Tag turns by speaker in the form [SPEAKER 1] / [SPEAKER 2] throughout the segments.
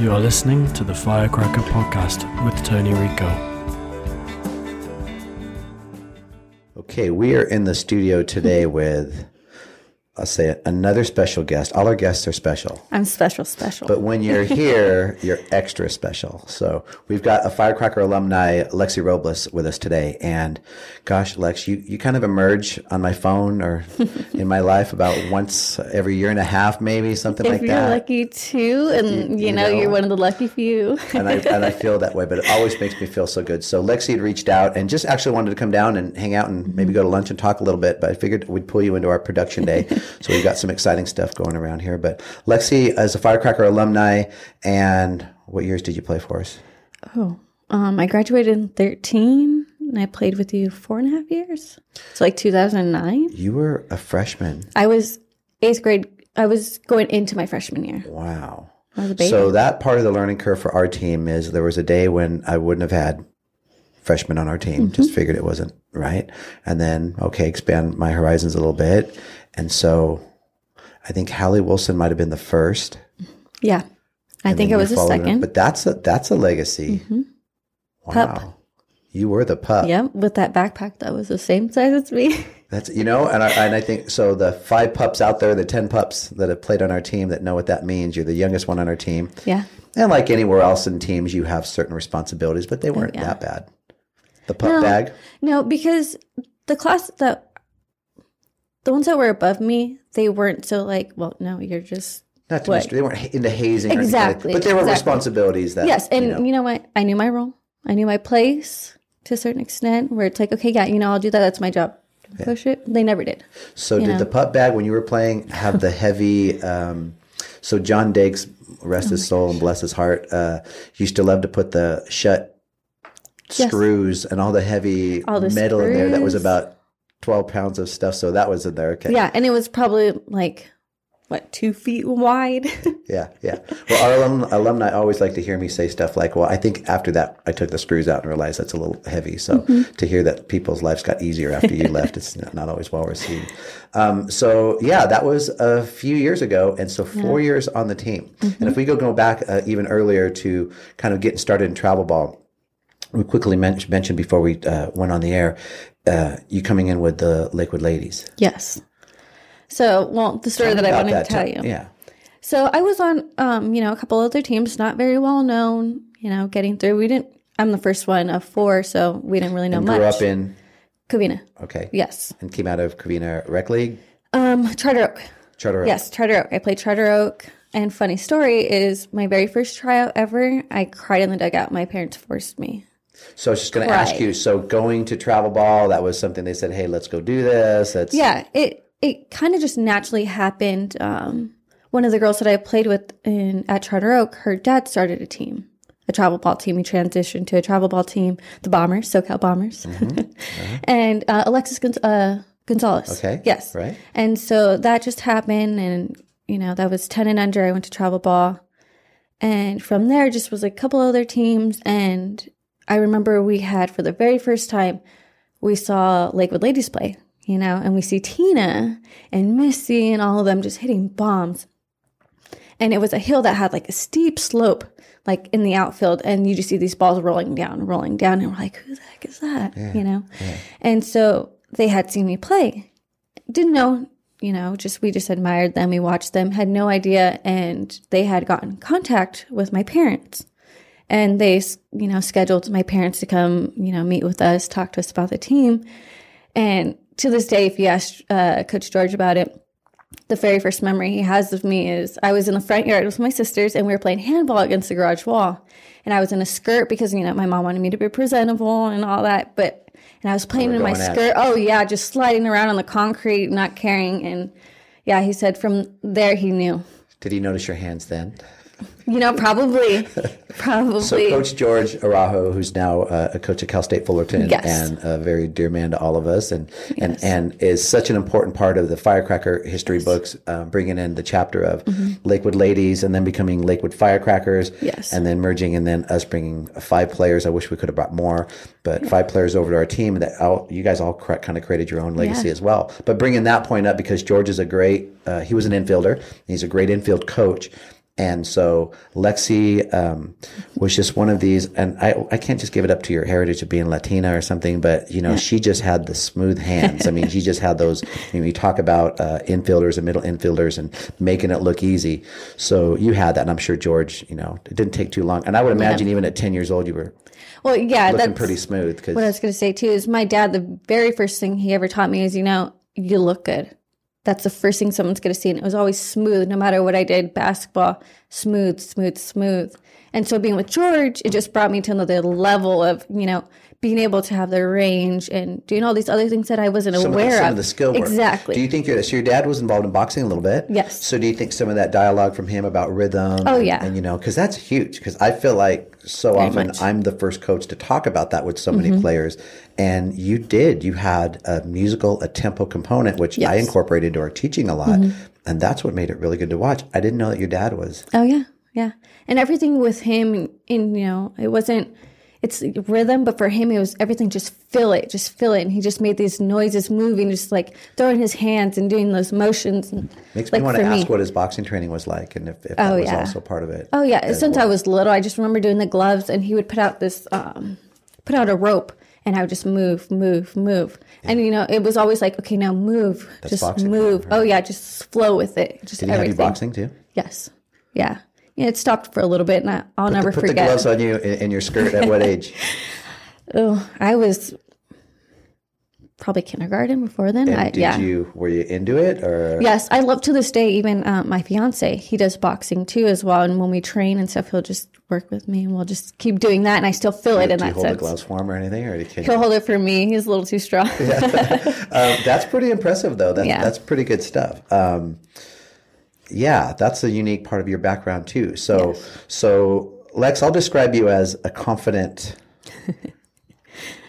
[SPEAKER 1] You are listening to the Firecracker Podcast with Tony Rico.
[SPEAKER 2] Okay, we are in the studio today with, I'll say it, another special guest. All our guests are special.
[SPEAKER 3] I'm special, special.
[SPEAKER 2] But when you're here, you're extra special. So we've got a Firecracker alumni, Lexi Robles, with us today. And gosh, Lex, you, you kind of emerge on my phone or in my life about once every year and a half, maybe something
[SPEAKER 3] if
[SPEAKER 2] like
[SPEAKER 3] you're
[SPEAKER 2] that.
[SPEAKER 3] lucky too, and you,
[SPEAKER 2] you
[SPEAKER 3] know,
[SPEAKER 2] know.
[SPEAKER 3] you're one of the lucky few.
[SPEAKER 2] and I and I feel that way, but it always makes me feel so good. So Lexi had reached out and just actually wanted to come down and hang out and maybe go to lunch and talk a little bit. But I figured we'd pull you into our production day, so we've got some exciting stuff going around here. But Lexi is a Firecracker alumni, and what years did you play for us?
[SPEAKER 3] oh, um, I graduated in 13, and I played with you four and a half years. So like 2009.
[SPEAKER 2] You were a freshman.
[SPEAKER 3] I was eighth grade. I was going into my freshman year.
[SPEAKER 2] Wow.
[SPEAKER 3] I was a baby.
[SPEAKER 2] So that part of the learning curve for our team is there was a day when I wouldn't have had freshmen on our team.
[SPEAKER 3] Mm-hmm.
[SPEAKER 2] Just figured it wasn't right. And then, okay, expand my horizons a little bit. And so I think Hallie Wilson might have been the first.
[SPEAKER 3] yeah, I think
[SPEAKER 2] it
[SPEAKER 3] was a
[SPEAKER 2] followed it up.
[SPEAKER 3] second. Mm-hmm.
[SPEAKER 2] But that's a that's a legacy. Wow.
[SPEAKER 3] Pup.
[SPEAKER 2] You were the pup.
[SPEAKER 3] yeah, with that backpack that was the same size as me.
[SPEAKER 2] That's you know, and I and I think so. The five pups out there, the ten pups that have played on our team that know what that means. You're the youngest one on our team.
[SPEAKER 3] yeah,
[SPEAKER 2] And like anywhere else in teams, you have certain responsibilities, but they weren't
[SPEAKER 3] yeah.
[SPEAKER 2] that bad. The pup
[SPEAKER 3] No.
[SPEAKER 2] bag,
[SPEAKER 3] no, because the class that the ones that were above me, they weren't so like, well, no, you're just
[SPEAKER 2] not too
[SPEAKER 3] What?
[SPEAKER 2] much. They weren't into hazing, or anything like
[SPEAKER 3] Exactly,
[SPEAKER 2] but there were
[SPEAKER 3] exactly.
[SPEAKER 2] responsibilities that
[SPEAKER 3] Yes, and
[SPEAKER 2] you
[SPEAKER 3] you
[SPEAKER 2] know,
[SPEAKER 3] know. what? I knew my role. I knew my place to a certain extent. Where it's like, okay, yeah, you know, I'll do that. That's my job. Push it. They never did.
[SPEAKER 2] So did
[SPEAKER 3] know.
[SPEAKER 2] the pup bag when you were playing have the heavy? Um, so John Diggs, rest
[SPEAKER 3] Oh
[SPEAKER 2] his soul and bless his heart, uh, used to love to put the shut
[SPEAKER 3] Yes.
[SPEAKER 2] screws and all the heavy
[SPEAKER 3] All the
[SPEAKER 2] metal in there. That was about twelve pounds of stuff. So that was in there. Okay.
[SPEAKER 3] Yeah, and it was probably like what two feet wide.
[SPEAKER 2] Yeah, yeah. Well, our alum, alumni always like to hear me say stuff like, "Well, I think after that, I took the screws out and realized that's a little heavy." So
[SPEAKER 3] Mm-hmm.
[SPEAKER 2] to hear that people's lives got easier after you left, it's not, always well received. Um, so yeah, that was a few years ago, and so four years on the team.
[SPEAKER 3] Mm-hmm.
[SPEAKER 2] And if we go go back uh, even earlier to kind of getting started in travel ball, we quickly men- mentioned before we uh, went on the air, uh, you coming in with the Lakewood Ladies.
[SPEAKER 3] yes. So, well, the story that I wanted
[SPEAKER 2] that
[SPEAKER 3] to tell
[SPEAKER 2] ti-
[SPEAKER 3] you.
[SPEAKER 2] Yeah.
[SPEAKER 3] So I was on, um, you know, a couple other teams, not very well known. You know, getting through. We didn't. I'm the first one of four, so we didn't really know much.
[SPEAKER 2] Grew up in
[SPEAKER 3] Covina.
[SPEAKER 2] okay,
[SPEAKER 3] Yes.
[SPEAKER 2] and came out of Covina Rec League,
[SPEAKER 3] Um, Charter Oak.
[SPEAKER 2] Charter Oak.
[SPEAKER 3] Yes, Charter Oak. I played Charter Oak. And funny story is my very first tryout ever, I cried in the dugout. My parents forced me.
[SPEAKER 2] So I was just going to ask you. So going to travel ball, that was something they said, "Hey, let's go do this." That's
[SPEAKER 3] Yeah, it it kind of just naturally happened. Um, one of the girls that I played with in at Charter Oak, her dad started a team, a travel ball team. He transitioned to a travel ball team, the Bombers, SoCal Bombers, and uh, Alexis Gonz- uh, Gonzalez.
[SPEAKER 2] Mm-hmm. Okay,
[SPEAKER 3] yes,
[SPEAKER 2] right.
[SPEAKER 3] And so that just happened, and you know that was ten and under. I went to travel ball, and from there just was a couple other teams, and I remember we had for the very first time we saw Lakewood Ladies play, you know, and we see Tina and Missy and all of them just hitting bombs. And it was a hill that had like a steep slope, like in the outfield, and you just see these balls rolling down, rolling down, and we're like, who the heck is that? You know? And so they had seen me play. Didn't know, you know, just we just admired them, we watched them, had no idea, and they had gotten contact with my parents and they you know scheduled my parents to come you know meet with us talk to us about the team. And to this day if you ask uh, coach george about it the very first memory he has of me is i was in the front yard with my sisters and we were playing handball against the garage wall. And i was in a skirt because you know my mom wanted me to be presentable and all that but and i was playing in my skirt. oh yeah just sliding around on the concrete not caring. And yeah he said from there he knew.
[SPEAKER 2] Did he notice your hands then?
[SPEAKER 3] You know probably probably
[SPEAKER 2] So Coach George Arajo, who's now uh, a coach at Cal State Fullerton
[SPEAKER 3] Yes.
[SPEAKER 2] and a very dear man to all of us, and and and is such an important part of the Firecracker history books, uh, bringing in the chapter of Lakewood Ladies, and then becoming Lakewood Firecrackers,
[SPEAKER 3] Mm-hmm. Yes.
[SPEAKER 2] and then merging, and then us bringing five players. I wish we could have brought more, but five players over to our team. That all, you guys all cr- kind of created your own legacy
[SPEAKER 3] Yeah.
[SPEAKER 2] as well. But bringing that point up because George is a great, uh, he was an infielder. He's a great infield coach. And so Lexi um, was just one of these, and I, I can't just give it up to your heritage of being Latina or something, but you know, she just had the smooth hands. I mean, she just had those. You know, you talk about uh, infielders and middle infielders and making it look easy. So you had that, and I'm sure George, you know, it didn't take too long. And I would imagine even at 10 years old, you were
[SPEAKER 3] Well, yeah,
[SPEAKER 2] looking
[SPEAKER 3] that's
[SPEAKER 2] pretty smooth because
[SPEAKER 3] what I was going to say too. Is my dad the very first thing he ever taught me is you know you look good. That's the first thing someone's going to see, and it was always smooth. No matter what I did, basketball, smooth, smooth, smooth. And so being with George, it just brought me to another level of you know being able to have the range and doing all these other things that I wasn't
[SPEAKER 2] some, of,
[SPEAKER 3] aware
[SPEAKER 2] some
[SPEAKER 3] of.
[SPEAKER 2] of the skill work.
[SPEAKER 3] Exactly.
[SPEAKER 2] Do you think your so your dad was involved in boxing a little bit?
[SPEAKER 3] Yes.
[SPEAKER 2] So do you think some of that dialogue from him about rhythm?
[SPEAKER 3] Oh,
[SPEAKER 2] and,
[SPEAKER 3] yeah.
[SPEAKER 2] And you know, because that's huge. Because I feel like so
[SPEAKER 3] Very
[SPEAKER 2] often
[SPEAKER 3] much. Mm-hmm.
[SPEAKER 2] I'm the first coach to talk about that with so many players, and you did. You had a musical, a tempo component, which I
[SPEAKER 3] Yes. Mm-hmm.
[SPEAKER 2] incorporated into our teaching a lot, and that's what made it really good to watch. I didn't know that your dad was.
[SPEAKER 3] Oh yeah, yeah. And everything with him in you know, it wasn't it's rhythm, but for him it was everything just feel it, just feel it. And he just made these noises moving, just like throwing his hands and doing those motions and
[SPEAKER 2] Makes
[SPEAKER 3] like
[SPEAKER 2] me want to ask
[SPEAKER 3] me.
[SPEAKER 2] what his boxing training was like, and if, if
[SPEAKER 3] Oh,
[SPEAKER 2] that was
[SPEAKER 3] yeah.
[SPEAKER 2] also part of it.
[SPEAKER 3] Oh yeah, since I was little, I just remember doing the gloves and he would put out this um put out a rope and I would just move, move, move. And you know, it was always like, okay, now move. just
[SPEAKER 2] boxing,
[SPEAKER 3] move.
[SPEAKER 2] right?
[SPEAKER 3] Oh yeah, just flow with it. Just
[SPEAKER 2] Did he have
[SPEAKER 3] everything.
[SPEAKER 2] you boxing too?
[SPEAKER 3] Yes. Yeah. Yeah, it stopped for a little bit and I, I'll never
[SPEAKER 2] Put the gloves on you in, your skirt at what age?
[SPEAKER 3] Oh, I was probably kindergarten before then. I,
[SPEAKER 2] did
[SPEAKER 3] yeah.
[SPEAKER 2] you were you into it or
[SPEAKER 3] Yes, I love to this day. Even uh, my fiance, he does boxing too as well. And when we train and stuff, he'll just work with me, and we'll just keep doing that. And I still feel it in
[SPEAKER 2] do you
[SPEAKER 3] that
[SPEAKER 2] hold the gloves for him or anything, or can
[SPEAKER 3] He'll hold it for me. He's a little too strong.
[SPEAKER 2] um, that's pretty impressive, though. That's
[SPEAKER 3] Yeah.
[SPEAKER 2] that's pretty good stuff. Um, yeah, that's a unique part of your background too. So, so Lex, I'll describe you as a confident,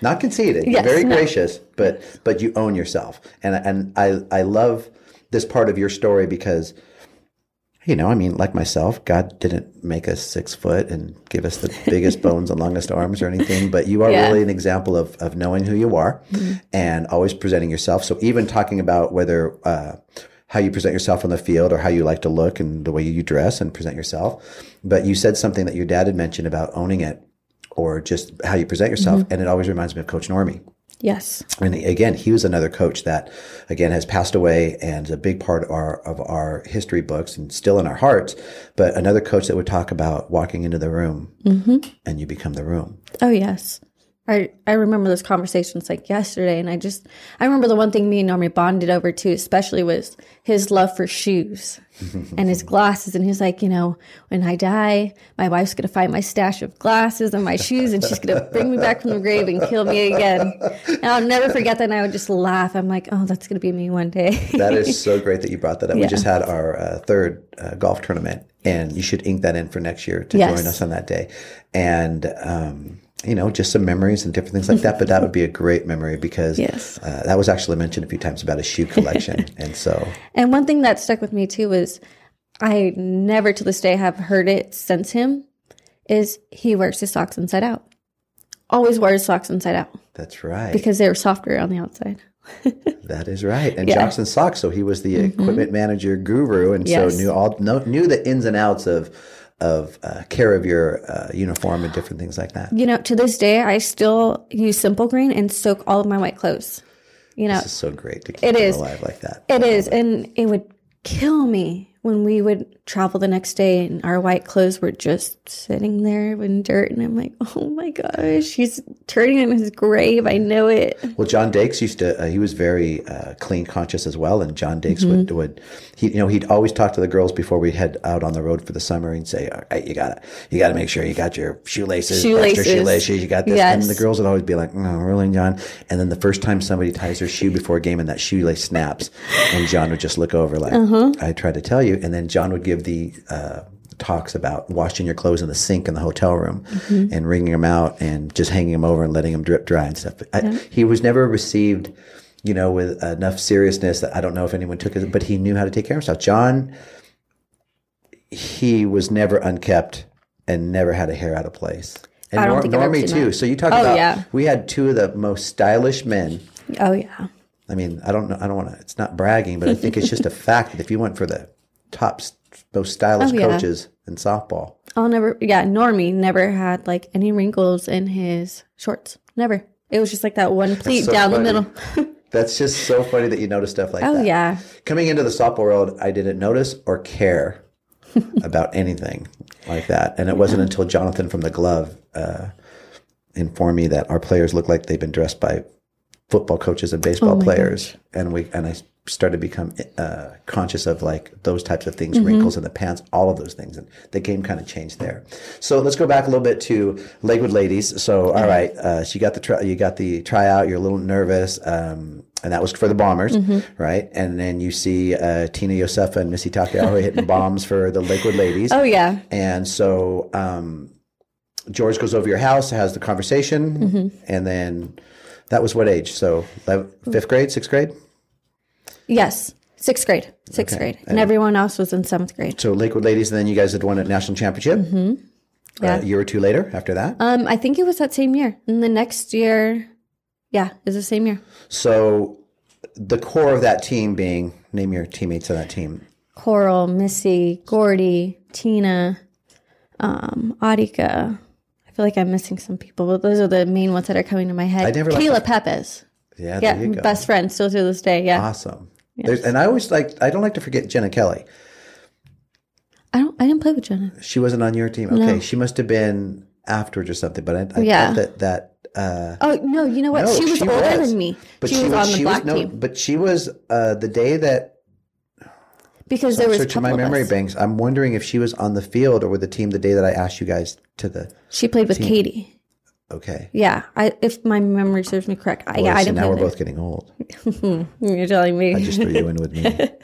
[SPEAKER 2] not conceited,
[SPEAKER 3] Yes,
[SPEAKER 2] very
[SPEAKER 3] no.
[SPEAKER 2] gracious, but but you own yourself, and and I I love this part of your story because. You know, I mean, like myself, God didn't make us six foot and give us the biggest bones and longest arms or anything, but you are
[SPEAKER 3] Yeah.
[SPEAKER 2] really an example of, of knowing who you are and always presenting yourself. So even talking about whether, uh, how you present yourself on the field or how you like to look and the way you dress and present yourself. But you said something that your dad had mentioned about owning it or just how you present yourself. Mm-hmm. And it always reminds me of Coach Normie.
[SPEAKER 3] yes.
[SPEAKER 2] And again, he was another coach that, again, has passed away and is a big part of our of our history books and still in our hearts. But another coach that would talk about walking into the room mm-hmm. and you become the room.
[SPEAKER 3] Oh yes. I, I remember those conversations like yesterday and I just I remember the one thing me and Normie bonded over too, especially was his love for shoes and his glasses and he's like, you know, when I die, my wife's gonna find my stash of glasses and my shoes and she's gonna bring me back from the grave and kill me again. And I'll never forget that and I would just laugh. I'm like, oh that's gonna be me one day.
[SPEAKER 2] That is so great that you brought that up. We just had our uh, third uh, golf tournament, and you should ink that in for next year to
[SPEAKER 3] Yes.
[SPEAKER 2] join us on that day. And um, you know, just some memories and different things like that. But that would be a great memory because
[SPEAKER 3] Yes.
[SPEAKER 2] uh, that was actually mentioned a few times about a shoe collection, and so
[SPEAKER 3] And one thing that stuck with me too was I never to this day have heard it since him is he wears his socks inside out. Always wears socks inside out
[SPEAKER 2] that's right.
[SPEAKER 3] because they're softer on the outside.
[SPEAKER 2] That is right. And
[SPEAKER 3] Yeah. Mm-hmm.
[SPEAKER 2] Jackson Socks, so he was the equipment manager guru, and
[SPEAKER 3] Yes.
[SPEAKER 2] so knew all knew the ins and outs of of uh, care of your uh, uniform and different things like that.
[SPEAKER 3] You know, to this day, I still use Simple Green and soak all of my white clothes. You know,
[SPEAKER 2] is so great to keep
[SPEAKER 3] It is.
[SPEAKER 2] alive like that.
[SPEAKER 3] it is. And it would kill me when we would travel the next day and our white clothes were just sitting there in dirt. And I'm like, oh my gosh, he's turning in his grave. I know it.
[SPEAKER 2] Well, John Dakes used to. Uh, he was very uh, clean conscious as well, and John Dakes
[SPEAKER 3] Mm-hmm.
[SPEAKER 2] would would he you know he'd always talk to the girls before we'd head out on the road for the summer and say, "All right, you gotta you gotta make sure you got your shoelaces,
[SPEAKER 3] Shoelaces.
[SPEAKER 2] extra shoelaces, you got this."
[SPEAKER 3] Yes.
[SPEAKER 2] And the girls would always be like, "No, really, John." And then the first time somebody ties their shoe before a game and that shoelace snaps, and John would just look over like,
[SPEAKER 3] Uh-huh.
[SPEAKER 2] "I tried to tell you," and then John would give the. Uh, talks about washing your clothes in the sink in the hotel room
[SPEAKER 3] Mm-hmm.
[SPEAKER 2] and wringing them out and just hanging them over and letting them drip dry and stuff. I, He was never received, you know, with enough seriousness that I don't know if anyone took it, but he knew how to take care of himself. John, he was never unkept and never had a hair out of place. And
[SPEAKER 3] I don't
[SPEAKER 2] Nor-
[SPEAKER 3] think
[SPEAKER 2] Normie too.
[SPEAKER 3] that.
[SPEAKER 2] So you talk
[SPEAKER 3] Oh,
[SPEAKER 2] about
[SPEAKER 3] yeah.
[SPEAKER 2] we had two of the most stylish men.
[SPEAKER 3] Oh, yeah.
[SPEAKER 2] I mean, I don't know. I don't want to. It's not bragging, but I think it's just a fact that if you went for the top, most stylish
[SPEAKER 3] Oh, yeah.
[SPEAKER 2] coaches, in softball.
[SPEAKER 3] I'll never, yeah, Normie never had like any wrinkles in his shorts. Never. It was just like that one pleat
[SPEAKER 2] so
[SPEAKER 3] down
[SPEAKER 2] funny.
[SPEAKER 3] the middle.
[SPEAKER 2] That's just so funny that you notice stuff like
[SPEAKER 3] oh,
[SPEAKER 2] that.
[SPEAKER 3] Oh, yeah.
[SPEAKER 2] Coming into the softball world, I didn't notice or care about anything like that. And it wasn't until Jonathan from the Glove uh, informed me that our players look like they've been dressed by football coaches and baseball
[SPEAKER 3] Oh
[SPEAKER 2] players, and we and I started to become uh, conscious of like those types of
[SPEAKER 3] Mm-hmm.
[SPEAKER 2] things, wrinkles in the pants, all of those things, and the game kind of changed there. So let's go back a little bit to Lakewood ladies. So all right, uh, you got the try, you got the tryout. You're a little nervous. Um, and that was for the Bombers,
[SPEAKER 3] Mm-hmm.
[SPEAKER 2] right? And then you see uh, Tina Yosefa and Missy Takeaho hitting bombs for the Lakewood ladies.
[SPEAKER 3] Oh, yeah.
[SPEAKER 2] And so um, George goes over your house, has the conversation,
[SPEAKER 3] Mm-hmm.
[SPEAKER 2] and then that was what age? So fifth grade, sixth grade.
[SPEAKER 3] Yes. Sixth grade. Sixth
[SPEAKER 2] Okay.
[SPEAKER 3] grade. And everyone else was in seventh grade.
[SPEAKER 2] So Lakewood ladies, and then you guys had won a national championship. Mm-hmm.
[SPEAKER 3] Yeah.
[SPEAKER 2] a year or two later, after that.
[SPEAKER 3] Um, I think it was that same year. And the next year, yeah, it was the same year.
[SPEAKER 2] so the core of that team being name your teammates on that team.
[SPEAKER 3] Coral, Missy, Gordy, Tina, um, Adika. Feel like I'm missing some people, but those are the main ones that are coming to my head.
[SPEAKER 2] I never
[SPEAKER 3] Kayla Pepes.
[SPEAKER 2] Yeah,
[SPEAKER 3] Yeah,
[SPEAKER 2] you go.
[SPEAKER 3] best friend still to this day. Yeah.
[SPEAKER 2] Awesome. There's, and I always like I don't like to forget Jenna Kelly.
[SPEAKER 3] I don't I didn't play with Jenna.
[SPEAKER 2] She wasn't on your team. Okay, she must have been afterwards or something. But I, I
[SPEAKER 3] Yeah.
[SPEAKER 2] thought that that. Uh,
[SPEAKER 3] Oh no, you know what?
[SPEAKER 2] no,
[SPEAKER 3] she was older than me.
[SPEAKER 2] But
[SPEAKER 3] she, was, on the black
[SPEAKER 2] no,
[SPEAKER 3] team.
[SPEAKER 2] But she was uh, the day that
[SPEAKER 3] Because there was a
[SPEAKER 2] searching my memory
[SPEAKER 3] us.
[SPEAKER 2] banks. I'm wondering if she was on the field or with the team the day that I asked you guys to the.
[SPEAKER 3] She played with Katie.
[SPEAKER 2] Okay.
[SPEAKER 3] Yeah, I, if my memory serves me correct, I, yeah,
[SPEAKER 2] Well,
[SPEAKER 3] I didn't
[SPEAKER 2] now we're both getting old.
[SPEAKER 3] You're telling me.
[SPEAKER 2] I just threw you in with me.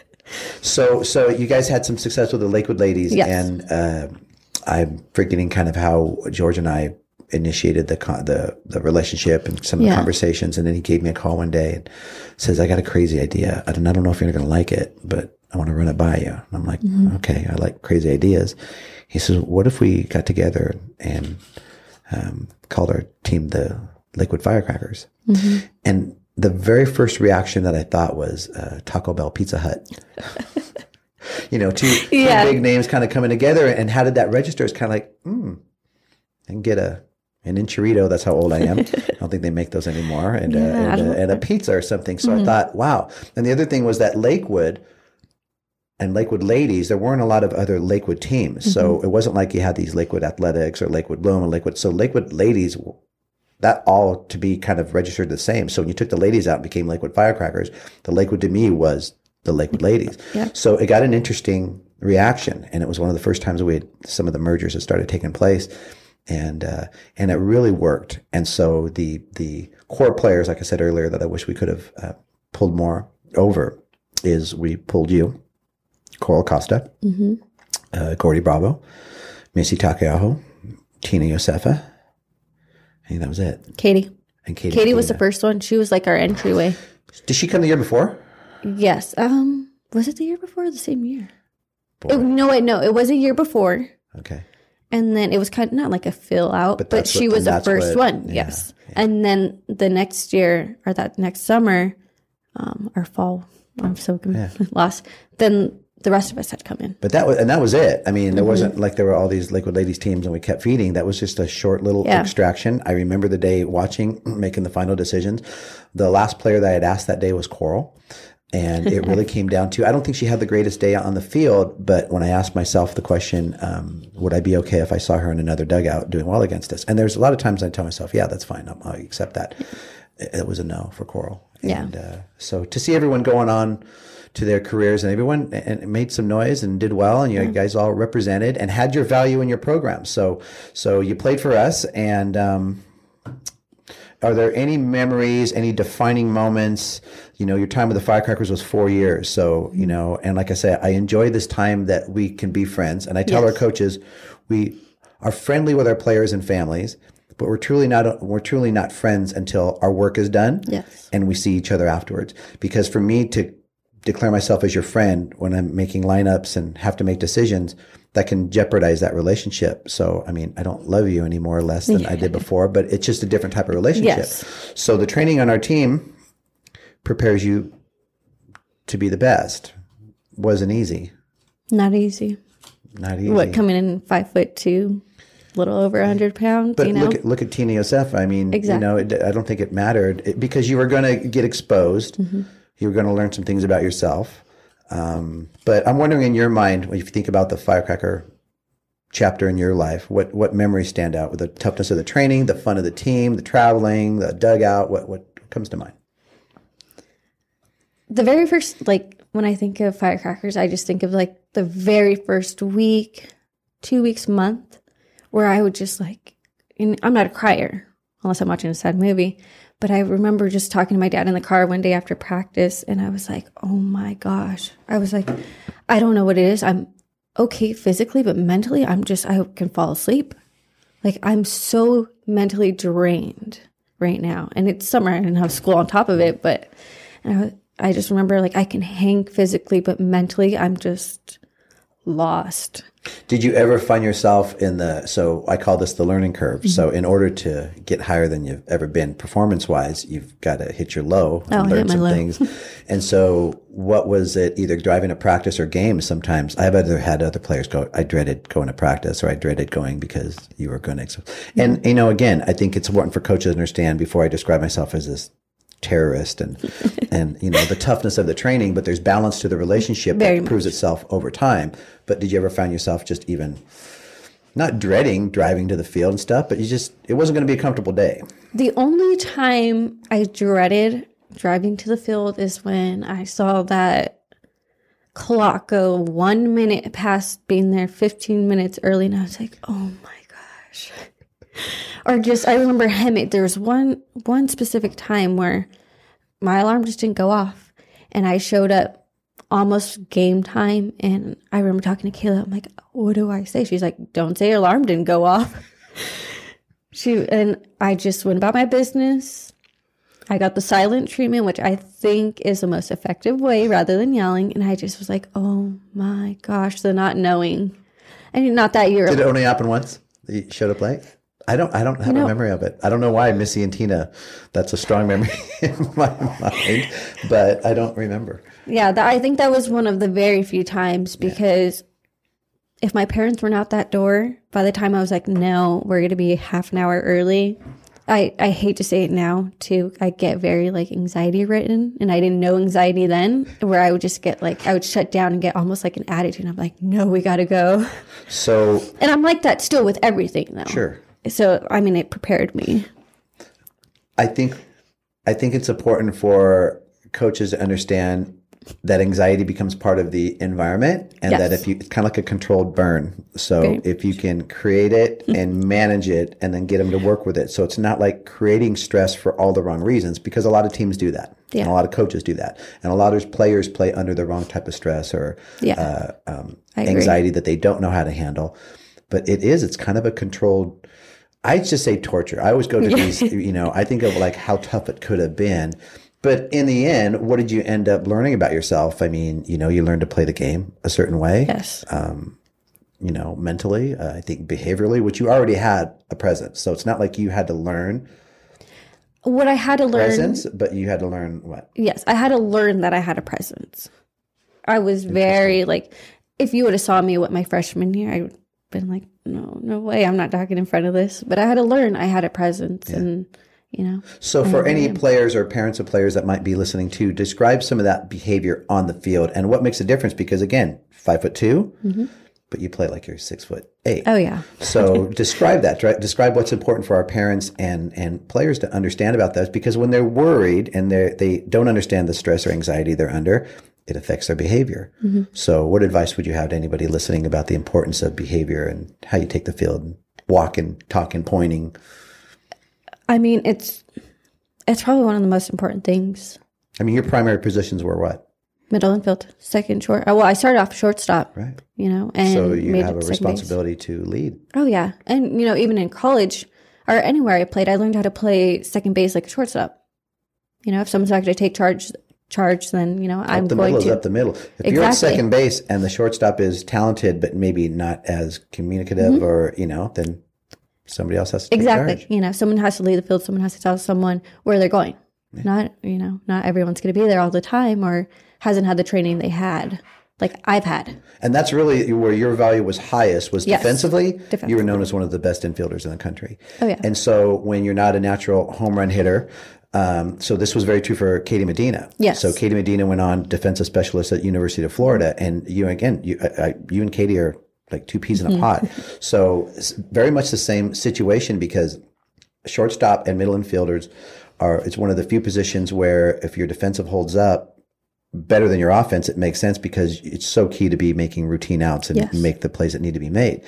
[SPEAKER 2] So, so you guys had some success with the Lakewood ladies,
[SPEAKER 3] Yes.
[SPEAKER 2] and uh, I'm forgetting kind of how George and I initiated the con- the the relationship and some of the conversations. And then he gave me a call one day and says, "I got a crazy idea. I don't, I don't know if you're going to like it, but I want to run it by you." And I'm like,
[SPEAKER 3] Mm-hmm.
[SPEAKER 2] "Okay, I like crazy ideas." He says, "What if we got together and um, called our team the Lakewood Firecrackers?"
[SPEAKER 3] Mm-hmm.
[SPEAKER 2] And the very first reaction that I thought was uh, Taco Bell, Pizza Hut. you know, two, two big names kind of coming together. And how did that register? It's kind of like, hmm, can get a an Enchirito. That's how old I am. I don't think they make those anymore. And, uh,
[SPEAKER 3] Yeah, I
[SPEAKER 2] and, uh, and a pizza or something. So I thought, wow. And the other thing was that Lakewood and Lakewood ladies, there weren't a lot of other Lakewood teams. So it wasn't like you had these Lakewood Athletics or Lakewood Bloom and Lakewood. So Lakewood ladies, that all to be kind of registered the same. So when you took the ladies out and became Lakewood Firecrackers, the Lakewood to me was the Lakewood ladies.
[SPEAKER 3] Yeah.
[SPEAKER 2] So it got an interesting reaction. And it was one of the first times we had some of the mergers that started taking place. And, uh, and it really worked. And so the, the core players, like I said earlier, that I wish we could have uh, pulled more over is we pulled you, Coral Costa, uh, Gordy Bravo, Missy Takeaho, Tina Yosefa. I think that was it.
[SPEAKER 3] Katie.
[SPEAKER 2] And Katie.
[SPEAKER 3] Katie was the first one. She was like our entryway.
[SPEAKER 2] Did she come the year before?
[SPEAKER 3] Yes. Um. Was it the year before or the same year? It- no, wait, no. It was a year before,
[SPEAKER 2] Okay.
[SPEAKER 3] And then it was kind of not like a fill out,
[SPEAKER 2] But
[SPEAKER 3] but, she
[SPEAKER 2] what-
[SPEAKER 3] was the first
[SPEAKER 2] what-
[SPEAKER 3] one.
[SPEAKER 2] yeah,
[SPEAKER 3] yes. And then the next year or that next summer, um, or fall. I'm so lost. Then the rest of us had come in.
[SPEAKER 2] But that was, and that was it. I mean, there wasn't like there were all these Lakewood Ladies teams and we kept feeding. That was just a short little
[SPEAKER 3] Yeah.
[SPEAKER 2] extraction. I remember the day watching, making the final decisions. The last player that I had asked that day was Coral. And it really came down to, I don't think she had the greatest day on the field, but when I asked myself the question, um, would I be okay if I saw her in another dugout doing well against us? And there's a lot of times I tell myself, yeah, that's fine. I'll, I'll accept that. It, was a no for Coral.
[SPEAKER 3] Yeah.
[SPEAKER 2] And, uh, so to see everyone going on to their careers and everyone and made some noise and did well and you guys all represented and had your value in your program. So, so you played for us and, um, are there any memories, any defining moments? You know, your time with the Firecrackers was four years. So, you know, and like I say, I enjoy this time that we can be friends. And I tell our coaches, we are friendly with our players and families, but we're truly not, we're truly not friends until our work is done
[SPEAKER 3] Yes.
[SPEAKER 2] and we see each other afterwards. Because for me to declare myself as your friend when I'm making lineups and have to make decisions, that can jeopardize that relationship. So, I mean, I don't love you any more or less than I did before, but it's just a different type of relationship.
[SPEAKER 3] Yes.
[SPEAKER 2] So the training on our team prepares you to be the best. Wasn't easy.
[SPEAKER 3] Not easy.
[SPEAKER 2] not easy.
[SPEAKER 3] what coming in five foot two, little over hundred pounds.
[SPEAKER 2] But
[SPEAKER 3] you know,
[SPEAKER 2] look at look at Tina Yosef. I mean,
[SPEAKER 3] Exactly.
[SPEAKER 2] you know, it, I don't think it mattered it, because you were going to get exposed.
[SPEAKER 3] Mm-hmm.
[SPEAKER 2] You were going to learn some things about yourself. Um, but I'm wondering, in your mind, when you think about the firecracker chapter in your life, what what memories stand out? With the toughness of the training, the fun of the team, the traveling, the dugout. What what comes to mind?
[SPEAKER 3] the very first like when I think of firecrackers, I just think of like the very first week, two weeks, month, where I would just like, I'm not a crier unless I'm watching a sad movie, but I remember just talking to my dad in the car one day after practice, and I was like, oh my gosh, I was like, I don't know what it is. I'm okay physically, but mentally, I'm just I can fall asleep. Like I'm so mentally drained right now, and it's summer. I didn't have school on top of it, but I, I just remember like I can hang physically, but mentally I'm just lost.
[SPEAKER 2] Did you ever find yourself in the so I call this the learning curve.
[SPEAKER 3] Mm-hmm.
[SPEAKER 2] So in order to get higher than you've ever been performance wise, you've got to hit your low
[SPEAKER 3] Oh,
[SPEAKER 2] and
[SPEAKER 3] hit
[SPEAKER 2] learn some
[SPEAKER 3] low.
[SPEAKER 2] things. and so what was it either driving to practice or games sometimes? I've either had other players go I dreaded going to practice or I dreaded going because you were going to and you know again, I think it's important for coaches to understand before I describe myself as this terrorist and and you know the toughness of the training but there's balance to the relationship
[SPEAKER 3] Very
[SPEAKER 2] that
[SPEAKER 3] much.
[SPEAKER 2] proves itself over time but did you ever find yourself just even not dreading driving to the field and stuff but you just it wasn't going to be a comfortable day
[SPEAKER 3] The only time I dreaded driving to the field is when I saw that clock go one minute past being there 15 minutes early, and I was like, oh my gosh. Or just, I remember Hemet, there was one, one specific time where my alarm just didn't go off, and I showed up almost game time, and I remember talking to Kayla, I'm like, what do I say? She's like, don't say your alarm didn't go off. She and I just went about my business. I got the silent treatment, which I think is the most effective way rather than yelling. And I just was like, oh my gosh, the not knowing. And not that you're
[SPEAKER 2] did it only happen once you showed up late i don't i don't have a memory of it i don't know why missy and tina that's a strong memory in my mind but i don't remember
[SPEAKER 3] Yeah, that, I think that was one of the very few times because if my parents weren't out that door, by the time I was like, no, we're going to be half an hour early. I, I hate to say it now too. I get very like anxiety ridden and I didn't know anxiety then where I would just get like, I would shut down and get almost like an attitude. I'm like, no, we got to go.
[SPEAKER 2] so
[SPEAKER 3] And I'm like that still with everything though.
[SPEAKER 2] sure
[SPEAKER 3] So, I mean, it prepared me.
[SPEAKER 2] I think I think it's important for coaches to understand that anxiety becomes part of the environment and
[SPEAKER 3] Yes.
[SPEAKER 2] that if you it's kind of like a controlled burn. So
[SPEAKER 3] Very
[SPEAKER 2] if you can create it and manage it and then get them to work with it. So it's not like creating stress for all the wrong reasons because a lot of teams do that.
[SPEAKER 3] Yeah.
[SPEAKER 2] And a lot of coaches do that. And a lot of players play under the wrong type of stress or
[SPEAKER 3] Yeah.
[SPEAKER 2] uh, um, anxiety that they don't know how to handle. But it is, it's kind of a controlled I just say torture. I always go to these, you know, I think of like how tough it could have been. But in the end, what did you end up learning about yourself? I mean, you know, you learned to play the game a certain way,
[SPEAKER 3] Yes.
[SPEAKER 2] you know, mentally, uh, I think behaviorally, which you already had a presence. So it's not like you had to learn
[SPEAKER 3] what I had to learn.
[SPEAKER 2] presence, but you had to learn what?
[SPEAKER 3] Yes, I had to learn that I had a presence. I was very like, if you would have saw me with my freshman year, I would have been like, no, no way, I'm not talking in front of this. But I had to learn I had a presence, and you know,
[SPEAKER 2] So, for any players or parents of players that might be listening to, describe some of that behavior on the field and what makes a difference. Because again, five foot 2 mm-hmm. but you play like you're six foot eight.
[SPEAKER 3] oh yeah,
[SPEAKER 2] So describe that. Right? Describe what's important for our parents and and players to understand about that. Because when they're worried and they they don't understand the stress or anxiety they're under, it affects their behavior. Mm-hmm. So, what advice would you have to anybody listening about the importance of behavior and how you take the field, and walk and talk and pointing?
[SPEAKER 3] I mean, it's it's probably one of the most important things.
[SPEAKER 2] I mean, your primary positions were what?
[SPEAKER 3] Middle infield, second short. Oh, well, I started off shortstop,
[SPEAKER 2] Right.
[SPEAKER 3] you know, and
[SPEAKER 2] So you
[SPEAKER 3] made
[SPEAKER 2] have a
[SPEAKER 3] second base.
[SPEAKER 2] responsibility to lead.
[SPEAKER 3] Oh yeah, and you know, even in college or anywhere I played, I learned how to play second base like a shortstop. You know, if someone's not going to take charge, charge, then you know I'm
[SPEAKER 2] Up the
[SPEAKER 3] going
[SPEAKER 2] middle is
[SPEAKER 3] to.
[SPEAKER 2] up the middle. If you're at second base and the shortstop is talented but maybe not as communicative or you know, then somebody else has to
[SPEAKER 3] Mm-hmm. Exactly. You know, someone has to lead the field. Someone has to tell someone where they're going. Not, you know, not everyone's going to be there all the time or hasn't had the training they had. like I've had.
[SPEAKER 2] And that's really where your value was highest was
[SPEAKER 3] Yes.
[SPEAKER 2] defensively.
[SPEAKER 3] Defensively.
[SPEAKER 2] You were known as one of the best infielders in the country.
[SPEAKER 3] Oh, yeah.
[SPEAKER 2] And so when you're not a natural home run hitter, um, so this was very true for Katie Medina.
[SPEAKER 3] Yes.
[SPEAKER 2] So Katie Medina went on defensive specialist at University of Florida, and you again, you, I, I, you and Katie are like two peas in a pot. So it's very much the same situation because shortstop and middle infielders are. It's one of the few positions where if your defensive holds up better than your offense, it makes sense because it's so key to be making routine outs and
[SPEAKER 3] Yes.
[SPEAKER 2] make the plays that need to be made.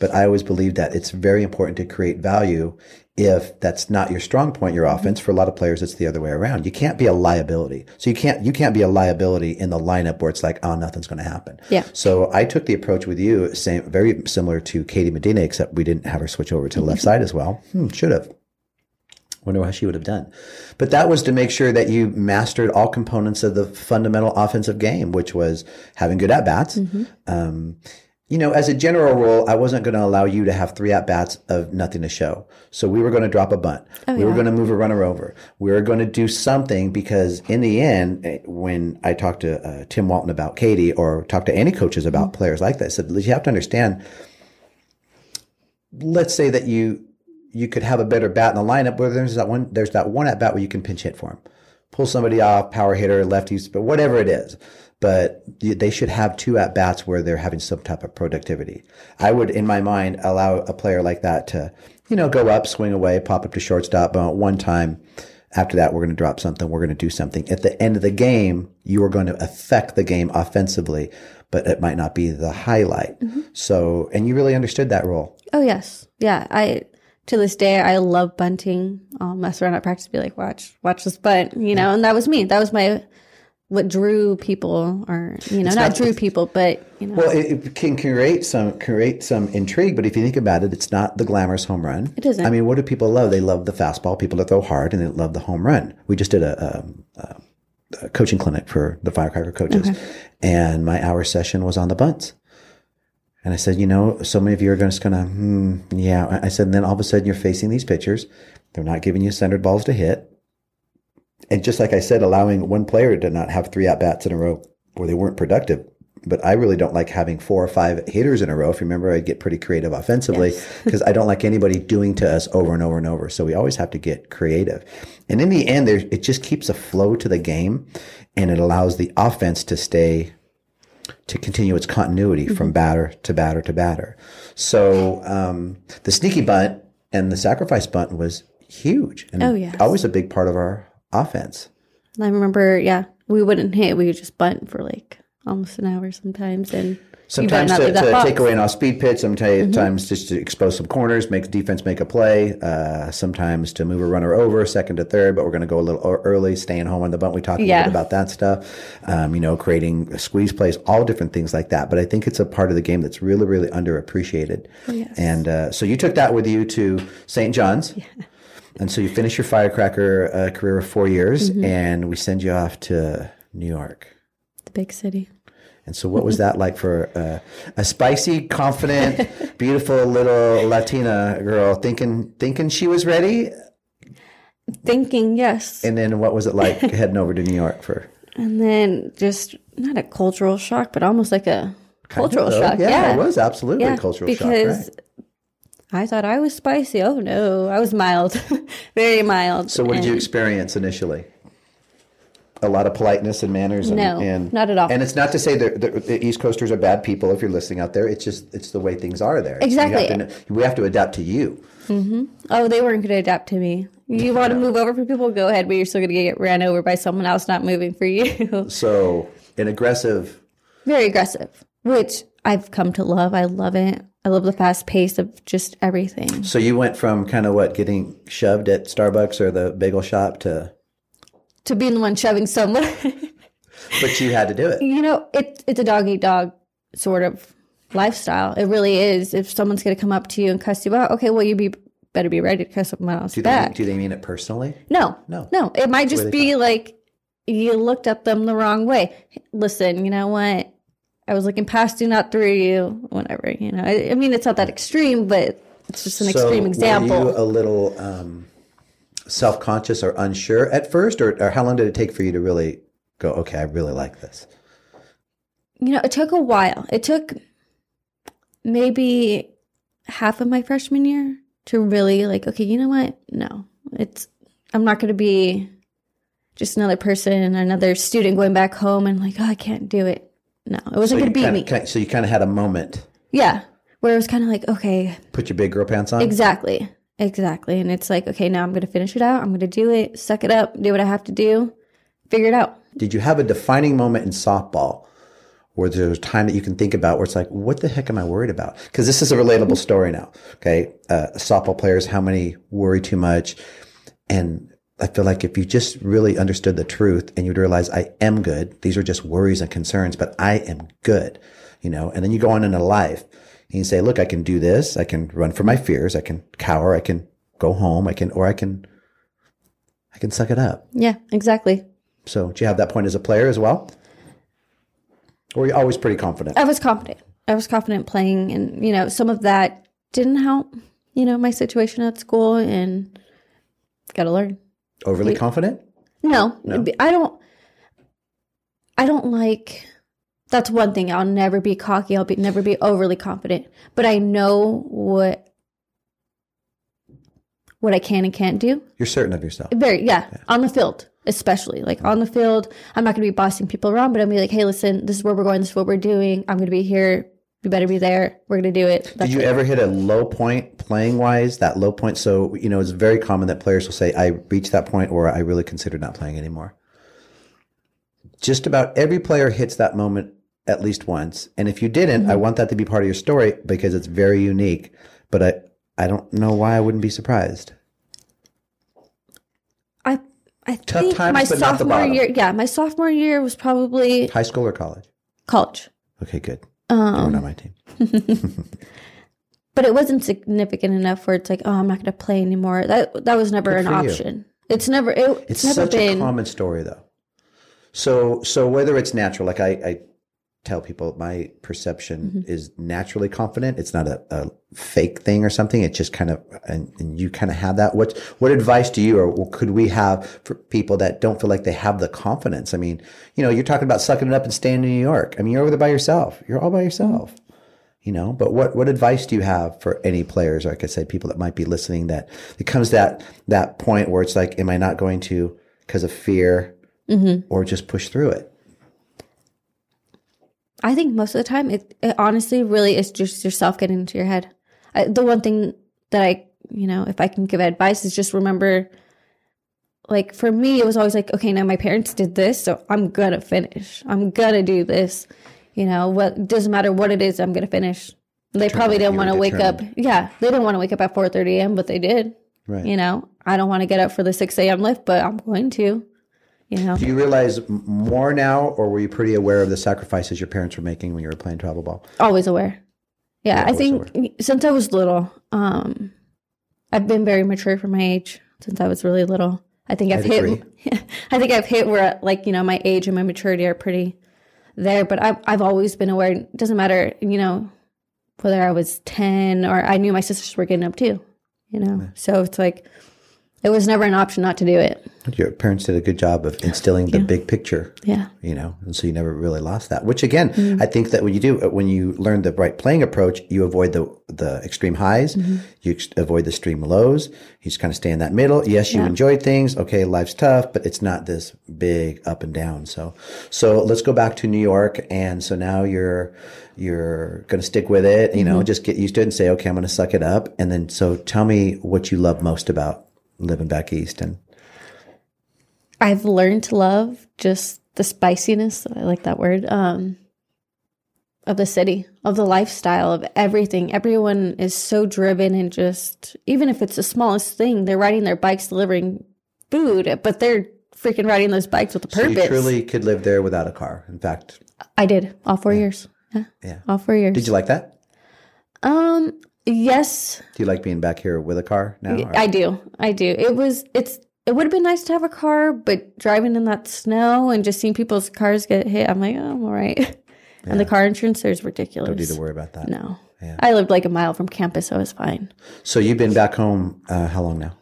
[SPEAKER 2] But I always believe that it's very important to create value if that's not your strong point, your offense. For a lot of players, it's the other way around. You can't be a liability. So you can't you can't be a liability in the lineup where it's like, oh, nothing's going to happen.
[SPEAKER 3] Yeah.
[SPEAKER 2] So I took the approach with you, same, very similar to Katie Medina, except we didn't have her switch over to the left side as well. Hmm, should have. Wonder how she would have done. But that was to make sure that you mastered all components of the fundamental offensive game, which was having good at bats. Um, you know, as a general rule, I wasn't going to allow you to have three at bats of nothing to show. So we were going to drop a bunt. we were going to move a runner over. We were going to do something because in the end, eh, when I talked to uh, Tim Walton about Katie or talked to any coaches about players like that, I said, you have to understand let's say that you you could have a better bat in the lineup where there's that one there's that one at bat where you can pinch hit for him pull somebody off power hitter lefties but whatever it is but they should have two at bats where they're having some type of productivity i would in my mind allow a player like that to you know go up swing away pop up to shortstop but one time after that we're going to drop something we're going to do something at the end of the game you are going to affect the game offensively but it might not be the highlight mm-hmm. so and you really understood that role
[SPEAKER 3] Oh yes, yeah. I to this day I love bunting. Um, I'll mess around at practice, be like, watch, watch this bunt, you know. And that was me. That was my what drew people, or you know, not,
[SPEAKER 2] not-
[SPEAKER 3] drew people, but you know,
[SPEAKER 2] Well, it, it can create some create some intrigue, but if you think about it, it's not the glamorous home run.
[SPEAKER 3] It isn't.
[SPEAKER 2] I mean, what do people love? They love the fastball. People that throw hard, and they love the home run. We just did a, a, a coaching clinic for the firecracker coaches, and my hour session was on the bunts. And I said, you know, so many of you are just gonna, hmm, yeah. I said, and then all of a sudden you're facing these pitchers. They're not giving you centered balls to hit. And just like I said, allowing one player to not have three at bats in a row where they weren't productive. But I really don't like having four or five hitters in a row. If you remember, I get pretty creative offensively because I don't like anybody doing to us over and over and over. So we always have to get creative. And in the end, there it just keeps a flow to the game, and it allows the offense to stay to continue its continuity
[SPEAKER 3] Mm-hmm.
[SPEAKER 2] from batter to batter to batter. So um, the sneaky bunt and the sacrifice bunt was huge and
[SPEAKER 3] Oh, yes.
[SPEAKER 2] always a big part of our offense.
[SPEAKER 3] I remember, yeah, we wouldn't hit. We would just bunt for like almost an hour sometimes, and
[SPEAKER 2] Sometimes to, to.
[SPEAKER 3] Mm-hmm.
[SPEAKER 2] take away an off speed pitch, sometimes just to expose some corners, make defense make a play, uh, sometimes to move a runner over second to third, but we're going to go a little early, staying home on the bunt. We talked a
[SPEAKER 3] Yeah.
[SPEAKER 2] little bit about that stuff, um, you know, creating squeeze plays, all different things like that. But I think it's a part of the game that's really, really underappreciated.
[SPEAKER 3] Yes.
[SPEAKER 2] And uh, so you took that with you to St. John's. And so you finish your firecracker uh, career of four years,
[SPEAKER 3] Mm-hmm.
[SPEAKER 2] and we send you off to New York.
[SPEAKER 3] the big city.
[SPEAKER 2] And so, what was that like for uh, a spicy, confident, beautiful little Latina girl thinking thinking she was ready?
[SPEAKER 3] Thinking yes,
[SPEAKER 2] And then, what was it like heading over to New York for?
[SPEAKER 3] and then just not a cultural shock, but almost like a cultural
[SPEAKER 2] Though,
[SPEAKER 3] shock.
[SPEAKER 2] Yeah,
[SPEAKER 3] Yeah,
[SPEAKER 2] it was absolutely
[SPEAKER 3] yeah,
[SPEAKER 2] a cultural
[SPEAKER 3] because
[SPEAKER 2] shock. Right?
[SPEAKER 3] I thought I was spicy. Oh no, I was mild, very mild.
[SPEAKER 2] So, what did you experience initially? A lot of politeness and manners. And,
[SPEAKER 3] No,
[SPEAKER 2] and,
[SPEAKER 3] not at all.
[SPEAKER 2] And it's not to say that the, East Coasters are bad people. If you're listening out there, it's just it's the way things are there.
[SPEAKER 3] Exactly.
[SPEAKER 2] Have to, we have to adapt to you. Mm-hmm.
[SPEAKER 3] Oh, they weren't going to adapt to me. You want to move over for people? Go ahead, but you're still going to get ran over by someone else not moving for you.
[SPEAKER 2] So, an aggressive
[SPEAKER 3] very aggressive, which I've come to love. I love it. I love the fast pace of just everything.
[SPEAKER 2] So you went from kind of what getting shoved at Starbucks or the bagel shop to,
[SPEAKER 3] To being the one shoving someone,
[SPEAKER 2] but you had to do it.
[SPEAKER 3] you know, it, it's a dog eat dog sort of lifestyle. It really is. If someone's going to come up to you and cuss you out, okay, well, you be better be ready to cuss someone else
[SPEAKER 2] Do they,
[SPEAKER 3] back.
[SPEAKER 2] do they mean it personally?
[SPEAKER 3] No,
[SPEAKER 2] No.
[SPEAKER 3] no. It might just
[SPEAKER 2] they
[SPEAKER 3] be like you looked at them the wrong way. Listen, you know what? I was looking past you, not through you. Whatever, you know. I, I mean, it's not that extreme, but it's just an
[SPEAKER 2] So
[SPEAKER 3] extreme
[SPEAKER 2] Were
[SPEAKER 3] example.
[SPEAKER 2] you a little um, self conscious or unsure at first, or, or how long did it take for you to really go? Okay, I really like this.
[SPEAKER 3] you know, it took a while. It took maybe half of my freshman year to really like, okay, you know what? No, it's, I'm not going to be just another person, another student going back home and like, oh, I can't do it. No, it wasn't going to beat
[SPEAKER 2] kinda,
[SPEAKER 3] me.
[SPEAKER 2] kinda- so you kind of had a moment.
[SPEAKER 3] yeah. Where it was kind of like, okay,
[SPEAKER 2] Put your big girl pants on.
[SPEAKER 3] exactly. Exactly. And it's like, okay, now I'm going to finish it out. I'm going to do it, suck it up, do what I have to do, figure it out.
[SPEAKER 2] Did you have a defining moment in softball where there's a time that you can think about where it's like, what the heck am I worried about? Because this is a relatable story now. Okay. Uh, softball players, how many worry too much? And I feel like if you just really understood the truth and you'd realize I am good, these are just worries and concerns, but I am good, you know, and then you go on into life and you say, look, I can do this. I can run for my fears. I can cower. I can go home. I can, or I can, I can suck it up.
[SPEAKER 3] Yeah, exactly.
[SPEAKER 2] So, do you have that point as a player as well? Or you always pretty confident?
[SPEAKER 3] I was confident. I was confident playing, and you know, some of that didn't help. You know, my situation at school, and got to learn.
[SPEAKER 2] Overly confident?
[SPEAKER 3] No, I don't. I don't like. That's one thing. I'll never be cocky. I'll be never be overly confident. But I know what what I can and can't do.
[SPEAKER 2] You're certain of yourself.
[SPEAKER 3] Very yeah, on the field especially like on the field. I'm not going to be bossing people around, but I'm gonna be like, hey, listen, this is where we're going. This is what we're doing. I'm going to be here. You better be there. We're going to do it. That's
[SPEAKER 2] Did you ever hit a low point playing wise? That low point. So, you know, it's very common that players will say, I reached that point or I really consider not playing anymore. Just about every player hits that moment at least once. And if you didn't, I mm-hmm. want that to be part of your story because it's very unique. But I, I don't know why I wouldn't be surprised.
[SPEAKER 3] I I
[SPEAKER 2] Tough
[SPEAKER 3] think
[SPEAKER 2] times,
[SPEAKER 3] my sophomore year. Yeah, my sophomore year was probably
[SPEAKER 2] High school or college?
[SPEAKER 3] college.
[SPEAKER 2] Okay, good.
[SPEAKER 3] Um,
[SPEAKER 2] not my team.
[SPEAKER 3] but it wasn't significant enough where it's like, oh, I'm not going to play anymore. That that was never an
[SPEAKER 2] for you.
[SPEAKER 3] option. It's never. It, it's,
[SPEAKER 2] It's
[SPEAKER 3] never
[SPEAKER 2] such
[SPEAKER 3] been.
[SPEAKER 2] a common story, though. So, so whether it's natural, like I, I tell people, my perception
[SPEAKER 3] Mm-hmm.
[SPEAKER 2] is naturally confident. It's not a, a fake thing or something. It's just kind of, and, and you kind of have that. What, what advice do you, or could we have for people that don't feel like they have the confidence? I mean, you know, you're talking about sucking it up and staying in New York. I mean, you're over there by yourself. You're all by yourself. You know, but what, what advice do you have for any players, like I said, people that might be listening that it comes that, that point where it's like, am I not going to, because of fear, or just push through it?
[SPEAKER 3] I think most of the time, it, it honestly really is just yourself getting into your head. I, the one thing that I, you know, if I can give advice is just remember, like for me, it was always like, okay, now my parents did this, so I'm gonna finish. I'm gonna do this. You know, what doesn't matter what it is, I'm gonna finish. They probably didn't want to wake up. Yeah, they didn't want to wake up at 4:30 a.m., but they did.
[SPEAKER 2] Right.
[SPEAKER 3] You know, I don't want to get up for the 6 a.m. lift, but I'm going to. You know,
[SPEAKER 2] Do you realize more now, or were you pretty aware of the sacrifices your parents were making when you were playing travel ball?
[SPEAKER 3] always aware. Yeah, I
[SPEAKER 2] always
[SPEAKER 3] think since I was little, um, I've been very mature for my age since I was really little. I think I've
[SPEAKER 2] I'd
[SPEAKER 3] hit. I think I've hit where like you know my age and my maturity are pretty there. But I've I've always been aware. It doesn't matter, you know, whether I was ten or I knew my sisters were getting up too. You know, so it's like it was never an option not to do it.
[SPEAKER 2] Your parents did a good job of instilling the big picture.
[SPEAKER 3] Yeah.
[SPEAKER 2] you know, and so you never really lost that. Which again, mm-hmm. I think that when you do, when you learn the right playing approach, you avoid the the extreme highs, mm-hmm. you ex- avoid the extreme lows. You just kind of stay in that middle. Yes, you
[SPEAKER 3] Yeah.
[SPEAKER 2] enjoyed things. Okay, life's tough, but it's not this big up and down. So, so let's go back to New York, and so now you're you're going to stick with it. You know, mm-hmm. just get used to it and say, okay, I'm going to suck it up. And then, so tell me what you love most about living back east and
[SPEAKER 3] I've learned to love just the spiciness. I like that word. Um, of the city, of the lifestyle, of everything. Everyone is so driven and just, even if it's the smallest thing, they're riding their bikes delivering food, but they're freaking riding those bikes with a
[SPEAKER 2] so
[SPEAKER 3] purpose.
[SPEAKER 2] you truly could live there without a car. In fact,
[SPEAKER 3] I did all four years. Yeah.
[SPEAKER 2] Yeah.
[SPEAKER 3] All four years.
[SPEAKER 2] did you like that?
[SPEAKER 3] Um, yes,
[SPEAKER 2] Do you like being back here with a car now? or-
[SPEAKER 3] I do. I do. It was, it's, it would have been nice to have a car, but driving in that snow and just seeing people's cars get hit, I'm like, oh, I'm all right. And the car insurance there is ridiculous.
[SPEAKER 2] Don't need to worry about that.
[SPEAKER 3] No.
[SPEAKER 2] Yeah.
[SPEAKER 3] I lived like a mile from campus, so it was fine.
[SPEAKER 2] So you've been back home uh, how long now?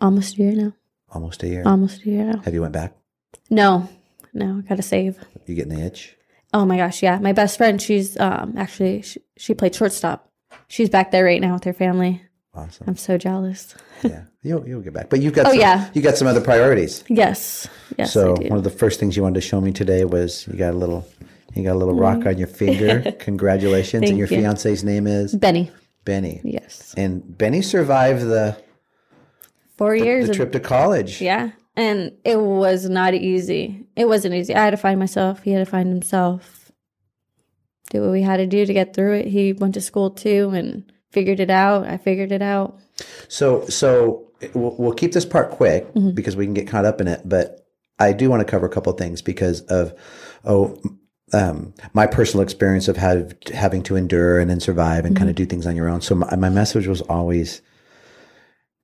[SPEAKER 3] Almost a year now.
[SPEAKER 2] Almost a year.
[SPEAKER 3] Almost a year now.
[SPEAKER 2] Have you went back?
[SPEAKER 3] No, no, I gotta save.
[SPEAKER 2] You getting the itch?
[SPEAKER 3] Oh my gosh, yeah. My best friend, she's um actually she, she played shortstop. She's back there right now with her family.
[SPEAKER 2] Awesome.
[SPEAKER 3] I'm so jealous.
[SPEAKER 2] yeah, you'll you'll get back. But you've got
[SPEAKER 3] Oh,
[SPEAKER 2] some,
[SPEAKER 3] yeah.
[SPEAKER 2] you got some other priorities.
[SPEAKER 3] Yes. Yes,
[SPEAKER 2] So one of the first things you wanted to show me today was you got a little you got a little rock on your finger. Congratulations! and
[SPEAKER 3] Mm-hmm.
[SPEAKER 2] Your
[SPEAKER 3] you.
[SPEAKER 2] fiance's name is
[SPEAKER 3] Benny.
[SPEAKER 2] Benny.
[SPEAKER 3] Yes.
[SPEAKER 2] And Benny survived the
[SPEAKER 3] Four years.
[SPEAKER 2] the
[SPEAKER 3] of-
[SPEAKER 2] trip to college.
[SPEAKER 3] yeah. And it was not easy. It wasn't easy. I had to find myself. He had to find himself. Do what we had to do to get through it. He went to school too and figured it out. I figured it out.
[SPEAKER 2] So so we'll, we'll keep this part quick
[SPEAKER 3] Mm-hmm.
[SPEAKER 2] because we can get caught up in it. But I do want to cover a couple of things because of oh um, my personal experience of how, having to endure and then survive and kind
[SPEAKER 3] Mm-hmm.
[SPEAKER 2] of do things on your own. So my, my message was always,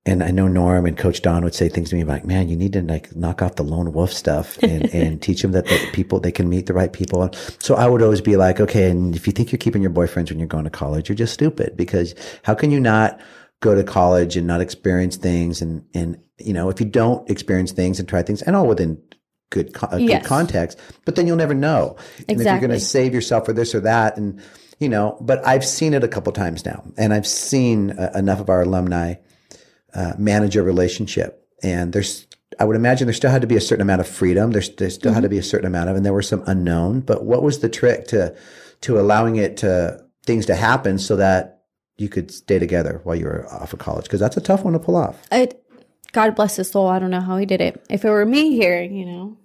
[SPEAKER 2] and I know Norm and Coach Don would say things to me like, "Man, you need to like knock off the lone wolf stuff and, and teach them that the people they can meet the right people." So I would always be like, "Okay, and if you think you're keeping your boyfriends when you're going to college, you're just stupid because how can you not go to college and not experience things and and you know if you don't experience things and try things and all within." Good, a
[SPEAKER 3] Yes.
[SPEAKER 2] good context, but then you'll never know. Exactly. And if you're going to save yourself for this or that, and you know, but I've seen it a couple times now, and I've seen uh, enough of our alumni uh, manage a relationship. And there's, I would imagine there still had to be a certain amount of freedom. There's, there still had to be a certain amount of, and there were some unknown. But what was the trick to, to allowing it to things to happen so that you could stay together while you were off of college? Because that's a tough one to pull off.
[SPEAKER 3] I, God bless his soul. I don't know how he did it. If it were me here, you know,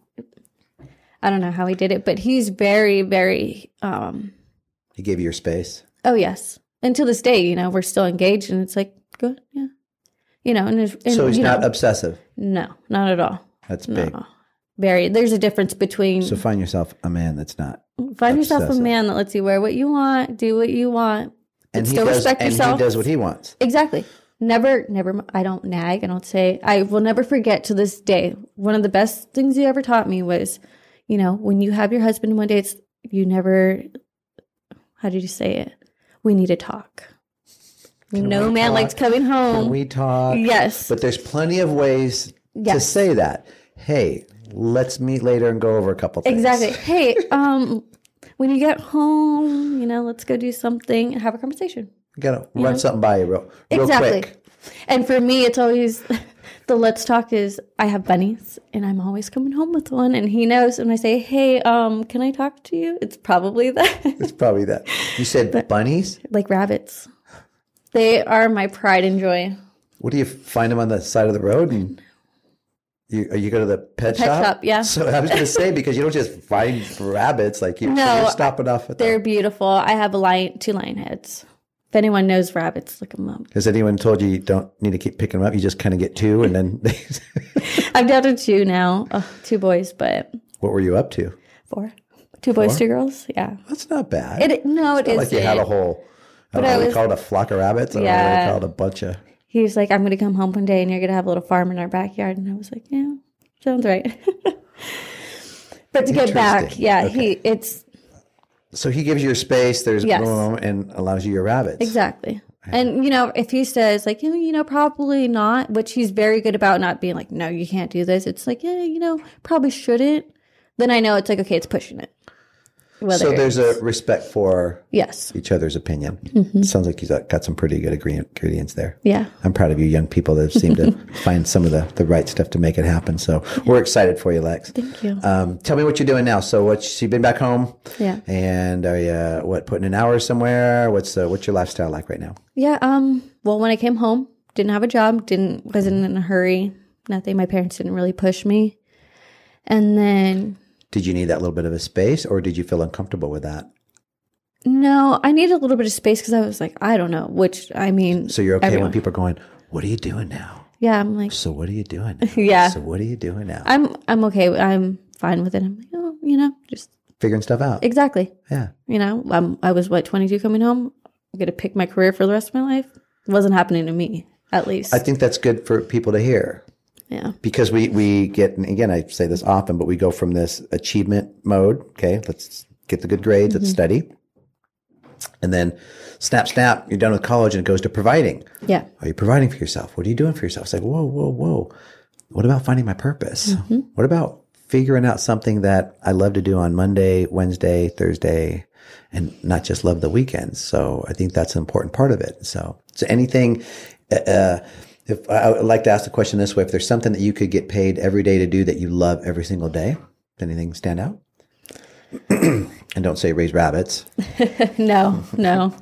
[SPEAKER 3] I don't know how he did it, but he's very, very, um,
[SPEAKER 2] He gave you your space.
[SPEAKER 3] oh yes. And to this day, you know, we're still engaged and it's like, good. Yeah. You know, and, and
[SPEAKER 2] So he's not
[SPEAKER 3] know,
[SPEAKER 2] obsessive.
[SPEAKER 3] no, not at all.
[SPEAKER 2] That's
[SPEAKER 3] No.
[SPEAKER 2] big.
[SPEAKER 3] Very, there's a difference between
[SPEAKER 2] So find yourself a man that's not.
[SPEAKER 3] find yourself a man that lets you wear what you want, do what you want,
[SPEAKER 2] And
[SPEAKER 3] still
[SPEAKER 2] does,
[SPEAKER 3] respect
[SPEAKER 2] and
[SPEAKER 3] yourself.
[SPEAKER 2] he does what he wants.
[SPEAKER 3] Exactly. Never, never, I don't nag. I don't say, I will never forget to this day. One of the best things he ever taught me was, you know, when you have your husband one day, it's, you never, how did you say it? We need to talk. No man
[SPEAKER 2] talk?
[SPEAKER 3] likes coming home.
[SPEAKER 2] Can we talk?
[SPEAKER 3] yes.
[SPEAKER 2] But there's plenty of ways to say that. Hey, let's meet later and go over a couple things.
[SPEAKER 3] exactly. Hey, um, when you get home, you know, let's go do something and have a conversation.
[SPEAKER 2] You gotta run something by you real, real
[SPEAKER 3] exactly.
[SPEAKER 2] quick.
[SPEAKER 3] And for me, it's always the let's talk is I have bunnies and I'm always coming home with one. And he knows when I say, hey, um, can I talk to you? It's probably that.
[SPEAKER 2] It's probably that. You said bunnies?
[SPEAKER 3] like rabbits. They are my pride and joy.
[SPEAKER 2] What do you find them on the side of the road and you uh, you go to the pet,
[SPEAKER 3] Pet
[SPEAKER 2] shop?
[SPEAKER 3] shop, yeah.
[SPEAKER 2] So I was gonna say because you don't just find rabbits like you,
[SPEAKER 3] No,
[SPEAKER 2] you're stopping off at
[SPEAKER 3] They're
[SPEAKER 2] the
[SPEAKER 3] beautiful. I have a lion, two lion heads. If anyone knows rabbits, look them up.
[SPEAKER 2] Has anyone told you you don't need to keep picking them up? You just kind of get two, and then
[SPEAKER 3] I'm down to two now. Oh, two boys, but
[SPEAKER 2] what were you up to?
[SPEAKER 3] four. Two boys,
[SPEAKER 2] Four?
[SPEAKER 3] two girls. Yeah.
[SPEAKER 2] That's not bad.
[SPEAKER 3] It no, it
[SPEAKER 2] Not
[SPEAKER 3] is.
[SPEAKER 2] like you had a whole. I don't
[SPEAKER 3] But
[SPEAKER 2] know
[SPEAKER 3] I was-
[SPEAKER 2] call it a flock of rabbits. I don't know what
[SPEAKER 3] Yeah.
[SPEAKER 2] they call it a bunch of.
[SPEAKER 3] He was like, I'm going to come home one day and you're going to have a little farm in our backyard. And I was like, yeah, sounds right. but to get back, yeah,
[SPEAKER 2] Okay.
[SPEAKER 3] he, it's
[SPEAKER 2] So he gives you your space. There's
[SPEAKER 3] Yes.
[SPEAKER 2] room and allows you your rabbits.
[SPEAKER 3] exactly. And, you know, if he says, like, oh, you know, probably not, which he's very good about not being like, no, you can't do this. It's like, yeah, you know, probably shouldn't. Then I know it's like, okay, it's pushing it. Whether
[SPEAKER 2] So there's a respect for
[SPEAKER 3] yes.
[SPEAKER 2] each other's opinion.
[SPEAKER 3] Mm-hmm.
[SPEAKER 2] Sounds like you've got got some pretty good ingredients there.
[SPEAKER 3] Yeah.
[SPEAKER 2] I'm proud of you, young people that seem to find some of the, the right stuff to make it happen. So we're excited for you, Lex.
[SPEAKER 3] Thank you.
[SPEAKER 2] Um, tell me what you're doing now. So what you've been back home,
[SPEAKER 3] Yeah.
[SPEAKER 2] and are you what putting an hour somewhere? What's uh, what's your lifestyle like right now?
[SPEAKER 3] Yeah. Um. Well, when I came home, didn't have a job, didn't wasn't in a hurry. Nothing. My parents didn't really push me. And then
[SPEAKER 2] Did you need that little bit of a space, or did you feel uncomfortable with that?
[SPEAKER 3] no, I needed a little bit of space because I was like, I don't know. Which I mean,
[SPEAKER 2] So you're okay
[SPEAKER 3] everyone.
[SPEAKER 2] when people are going, "What are you doing now?"
[SPEAKER 3] Yeah. I'm like,
[SPEAKER 2] So what are you doing?
[SPEAKER 3] Yeah.
[SPEAKER 2] So what are you doing now?
[SPEAKER 3] I'm I'm okay. I'm fine with it. I'm like, oh, you know, just
[SPEAKER 2] Figuring stuff out.
[SPEAKER 3] exactly.
[SPEAKER 2] Yeah.
[SPEAKER 3] You know, I'm I was what 22 coming home. I'm gonna pick my career for the rest of my life. It wasn't happening to me, at least.
[SPEAKER 2] I think that's good for people to hear.
[SPEAKER 3] Yeah.
[SPEAKER 2] because we we get and again I say this often, but we go from this achievement mode. Okay, let's get the good grades, let's mm-hmm. study, and then snap, snap, you're done with college, and it goes to providing.
[SPEAKER 3] Yeah.
[SPEAKER 2] Are you providing for yourself? What are you doing for yourself? It's like whoa, whoa, whoa. What about finding my purpose? Mm-hmm. What about figuring out something that I love to do on Monday, Wednesday, Thursday, and not just love the weekends. So I think that's an important part of it. So, so anything, uh, uh if I would like to ask the question this way, if there's something that you could get paid every day to do that you love every single day, anything stand out? and don't say raise rabbits.
[SPEAKER 3] no, no.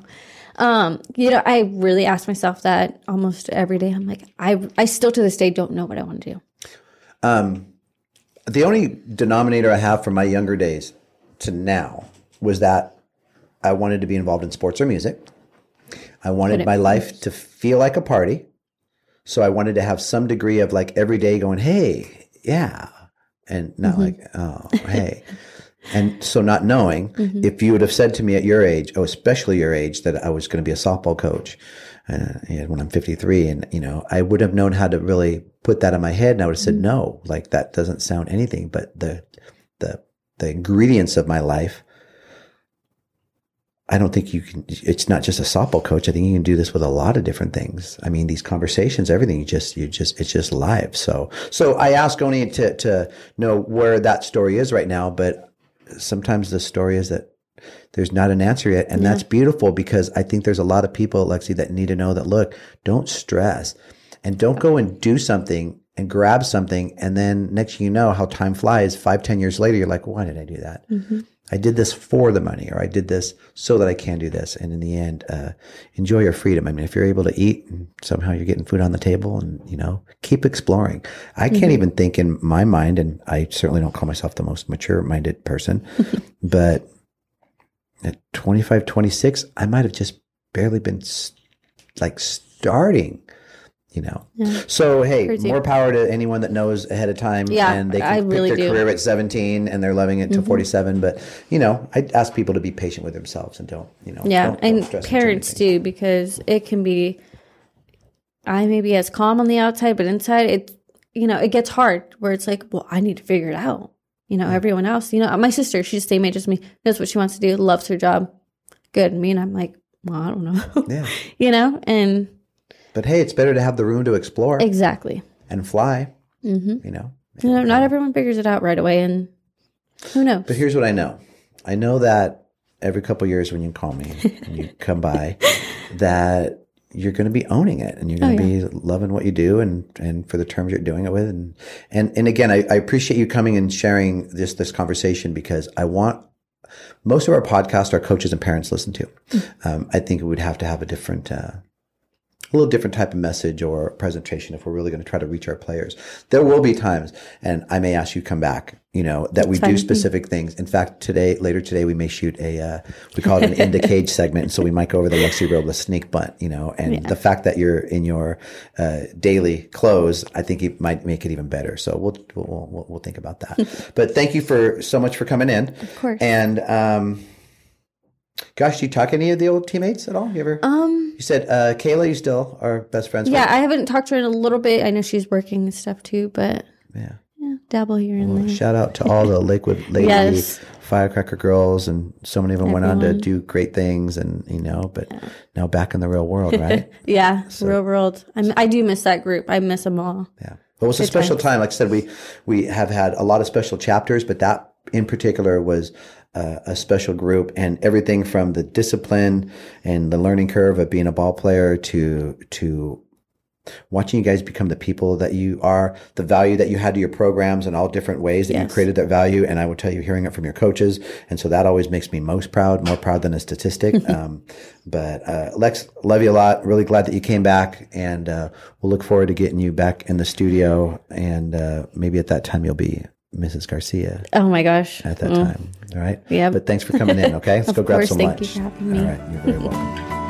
[SPEAKER 3] Um, you know, I really ask myself that almost every day. I'm like, I, I still to this day don't know what I want to do.
[SPEAKER 2] Um, the only denominator I have from my younger days to now was that I wanted to be involved in sports or music. I wanted my life to feel like a party. So I wanted to have some degree of like every day going, hey, yeah. And not mm-hmm. like, oh, hey. and so not knowing mm-hmm. if you would have said to me at your age, oh, especially your age, that I was going to be a softball coach uh, when I'm 53, and you know, I would have known how to really put that in my head, and I would have said mm-hmm. no, like that doesn't sound anything. But the the the ingredients of my life I don't think you can, it's not just a softball coach. I think you can do this with a lot of different things. I mean, these conversations, everything, you just, you just, it's just live. So, so I ask only to, to know where that story is right now, but sometimes the story is that there's not an answer yet. And yeah. that's beautiful because I think there's a lot of people, Lexi, that need to know that, look, don't stress and don't go and do something and grab something. And then next thing you know how time flies five, ten years later, you're like, why did I do that? Mm-hmm. I did this for the money, or I did this so that I can do this. And in the end, uh, enjoy your freedom. I mean, if you're able to eat and somehow you're getting food on the table and, you know, keep exploring. I can't mm-hmm. even think in my mind, and I certainly don't call myself the most mature minded person, but at 25, 26, I might have just barely been st- like starting you know. Yeah. So hey, Crazy. more power to anyone that knows ahead of time
[SPEAKER 3] yeah,
[SPEAKER 2] and they can
[SPEAKER 3] I
[SPEAKER 2] pick
[SPEAKER 3] really
[SPEAKER 2] their
[SPEAKER 3] do.
[SPEAKER 2] career at 17 and they're loving it to mm-hmm. 47, but you know, I ask people to be patient with themselves and don't, you know,
[SPEAKER 3] Yeah,
[SPEAKER 2] don't,
[SPEAKER 3] and don't parents too because it can be I may be as calm on the outside, but inside it you know, it gets hard where it's like, well, I need to figure it out. You know, yeah. everyone else, you know, my sister, she's the same age as me, knows what she wants to do, loves her job. Good. Me and I'm like, well, I don't know. Yeah. you know, and
[SPEAKER 2] but hey, it's better to have the room to explore.
[SPEAKER 3] Exactly.
[SPEAKER 2] And fly. Mm-hmm. You know.
[SPEAKER 3] You know, not everyone figures it out right away, and who knows?
[SPEAKER 2] But here's what I know. I know that every couple years when you call me and you come by, that you're going to be owning it and you're going to oh, yeah. be loving what you do and, and for the terms you're doing it with. And, and, and again, I, I appreciate you coming and sharing this, this conversation because I want most of our podcasts, our coaches and parents listen to. Mm. Um, I think we would have to have a different, uh, a little different type of message or presentation if we're really going to try to reach our players. There will be times, and I may ask you to come back, you know, that we do specific things. In fact, today, later today, we may shoot a, uh, we call it an in the cage segment. And so we might go over the Lexi Robles sneak bunt, you know, and yeah. the fact that you're in your uh, daily clothes, I think it might make it even better. So we'll, we'll, we'll, we'll think about that. but thank you for so much for coming in.
[SPEAKER 3] Of course.
[SPEAKER 2] And, um, Gosh, do you talk any of the old teammates at all? You ever?
[SPEAKER 3] Um,
[SPEAKER 2] you said uh, Kayla, you still are best friends.
[SPEAKER 3] Yeah, with? I haven't talked to her in a little bit. I know she's working and stuff too, but
[SPEAKER 2] yeah,
[SPEAKER 3] yeah, dabble here and well, there.
[SPEAKER 2] Shout out to all the Lakewood Lady yes. Firecracker girls, and so many of them Everyone. went on to do great things, and you know, but yeah. now back in the real world, right?
[SPEAKER 3] yeah, so, real world. I'm, I do miss that group. I miss them all.
[SPEAKER 2] Yeah, but it was a special time. Like I said, we we have had a lot of special chapters, but that in particular was uh, a special group and everything from the discipline and the learning curve of being a ball player to to watching you guys become the people that you are, the value that you had to your programs in all different ways that yes. you created that value. And I will tell you, hearing it from your coaches. And so that always makes me most proud, more proud than a statistic. um, but, uh, Lex, love you a lot. Really glad that you came back and, uh, we'll look forward to getting you back in the studio. And, uh, maybe at that time you'll be Mrs. Garcia.
[SPEAKER 3] Oh my gosh.
[SPEAKER 2] At that mm. time. All right.
[SPEAKER 3] Yeah.
[SPEAKER 2] But thanks for coming in. Okay. Let's go grab
[SPEAKER 3] course,
[SPEAKER 2] some
[SPEAKER 3] thank
[SPEAKER 2] lunch.
[SPEAKER 3] You for having me.
[SPEAKER 2] All right. You're very welcome.